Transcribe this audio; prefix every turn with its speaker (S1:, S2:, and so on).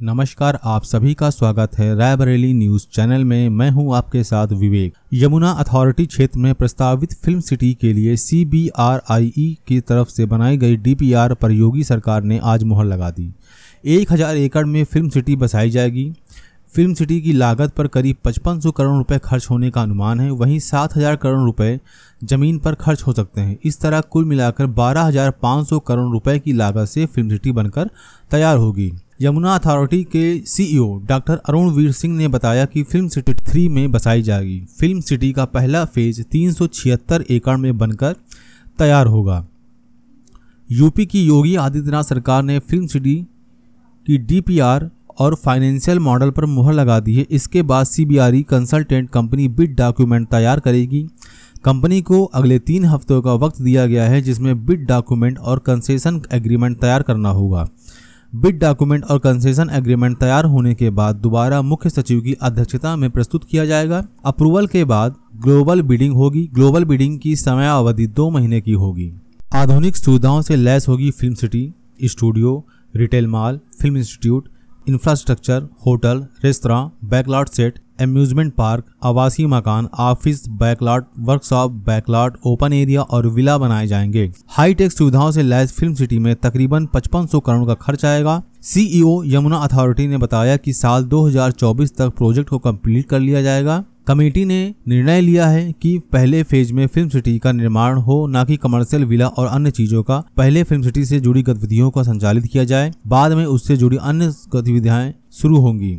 S1: नमस्कार, आप सभी का स्वागत है रायबरेली न्यूज़ चैनल में। मैं हूँ आपके साथ विवेक। यमुना अथॉरिटी क्षेत्र में प्रस्तावित फ़िल्म सिटी के लिए सीबीआरआईई की तरफ़ से बनाई गई डीपीआर पर योगी सरकार ने आज मुहर लगा दी। एक हज़ार एकड़ में फ़िल्म सिटी बसाई जाएगी। फ़िल्म सिटी की लागत पर करीब 5500 करोड़ रुपए खर्च होने का अनुमान है। वहीं 7000 करोड़ रुपए ज़मीन पर खर्च हो सकते हैं। इस तरह कुल मिलाकर 12500 करोड़ रुपए की लागत से फ़िल्म सिटी बनकर तैयार होगी। यमुना अथॉरिटी के सीईओ डॉक्टर अरुण वीर सिंह ने बताया कि फ़िल्म सिटी थ्री में बसाई जाएगी। फ़िल्म सिटी का पहला फ़ेज़ तीन सौ छिहत्तर एकड़ में बनकर तैयार होगा। यूपी की योगी आदित्यनाथ सरकार ने फ़िल्म सिटी की डीपीआर और फाइनेंशियल मॉडल पर मुहर लगा दी है। इसके बाद CBRE consultant company bid document तैयार करेगी। कंपनी को अगले तीन हफ्तों का वक्त दिया गया है, जिसमें बिड डॉक्यूमेंट और कंसेशन एग्रीमेंट तैयार करना होगा। बिड डॉक्यूमेंट और कंसेशन एग्रीमेंट तैयार होने के बाद दोबारा मुख्य सचिव की अध्यक्षता में प्रस्तुत किया जाएगा। अप्रूवल के बाद ग्लोबल बिडिंग होगी। ग्लोबल बिडिंग की समय अवधि दो महीने की होगी। आधुनिक सुविधाओं से लैस होगी film city, studio, retail mall, film institute infrastructure hotel restaurant backlot set amusement park आवासीय मकान office backlot workshop backlot open area और विला बनाए जाएँगे। हाईटेक सुविधाओं से लैस फ़िल्म सिटी में तकरीबन 5500 करोड़ का खर्च आएगा। सीईओ यमुना अथॉरिटी ने बताया कि साल 2024 तक प्रोजेक्ट को कंप्लीट कर लिया जाएगा। कमेटी ने निर्णय लिया है कि पहले फ़ेज़ में फ़िल्म सिटी का निर्माण हो, न कि कमर्शियल विला और अन्य चीज़ों का। पहले फ़िल्म सिटी से जुड़ी गतिविधियों का संचालित किया जाए, बाद में उससे जुड़ी अन्य गतिविधियाँ शुरू होंगी।